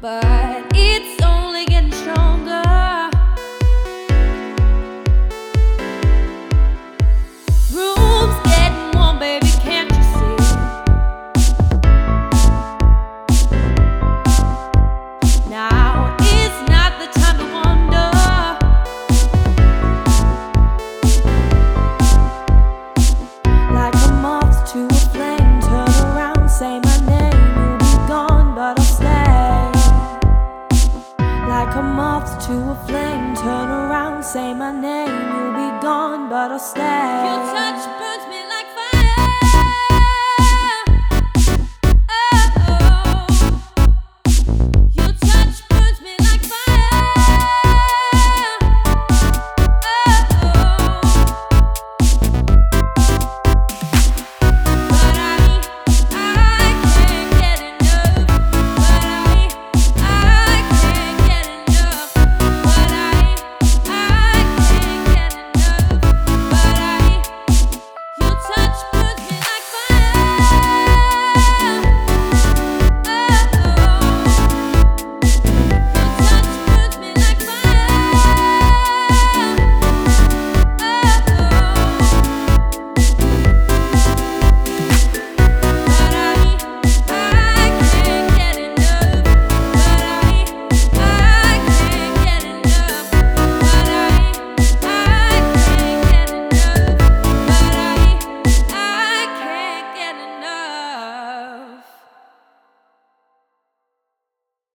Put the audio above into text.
but it's only getting stronger. Room's getting warm, baby, can't you see? Now not the time to wonder. Like to a moth to a flame. Turn around, say my name. You'll be gone, but I'll stay. Your touch burns me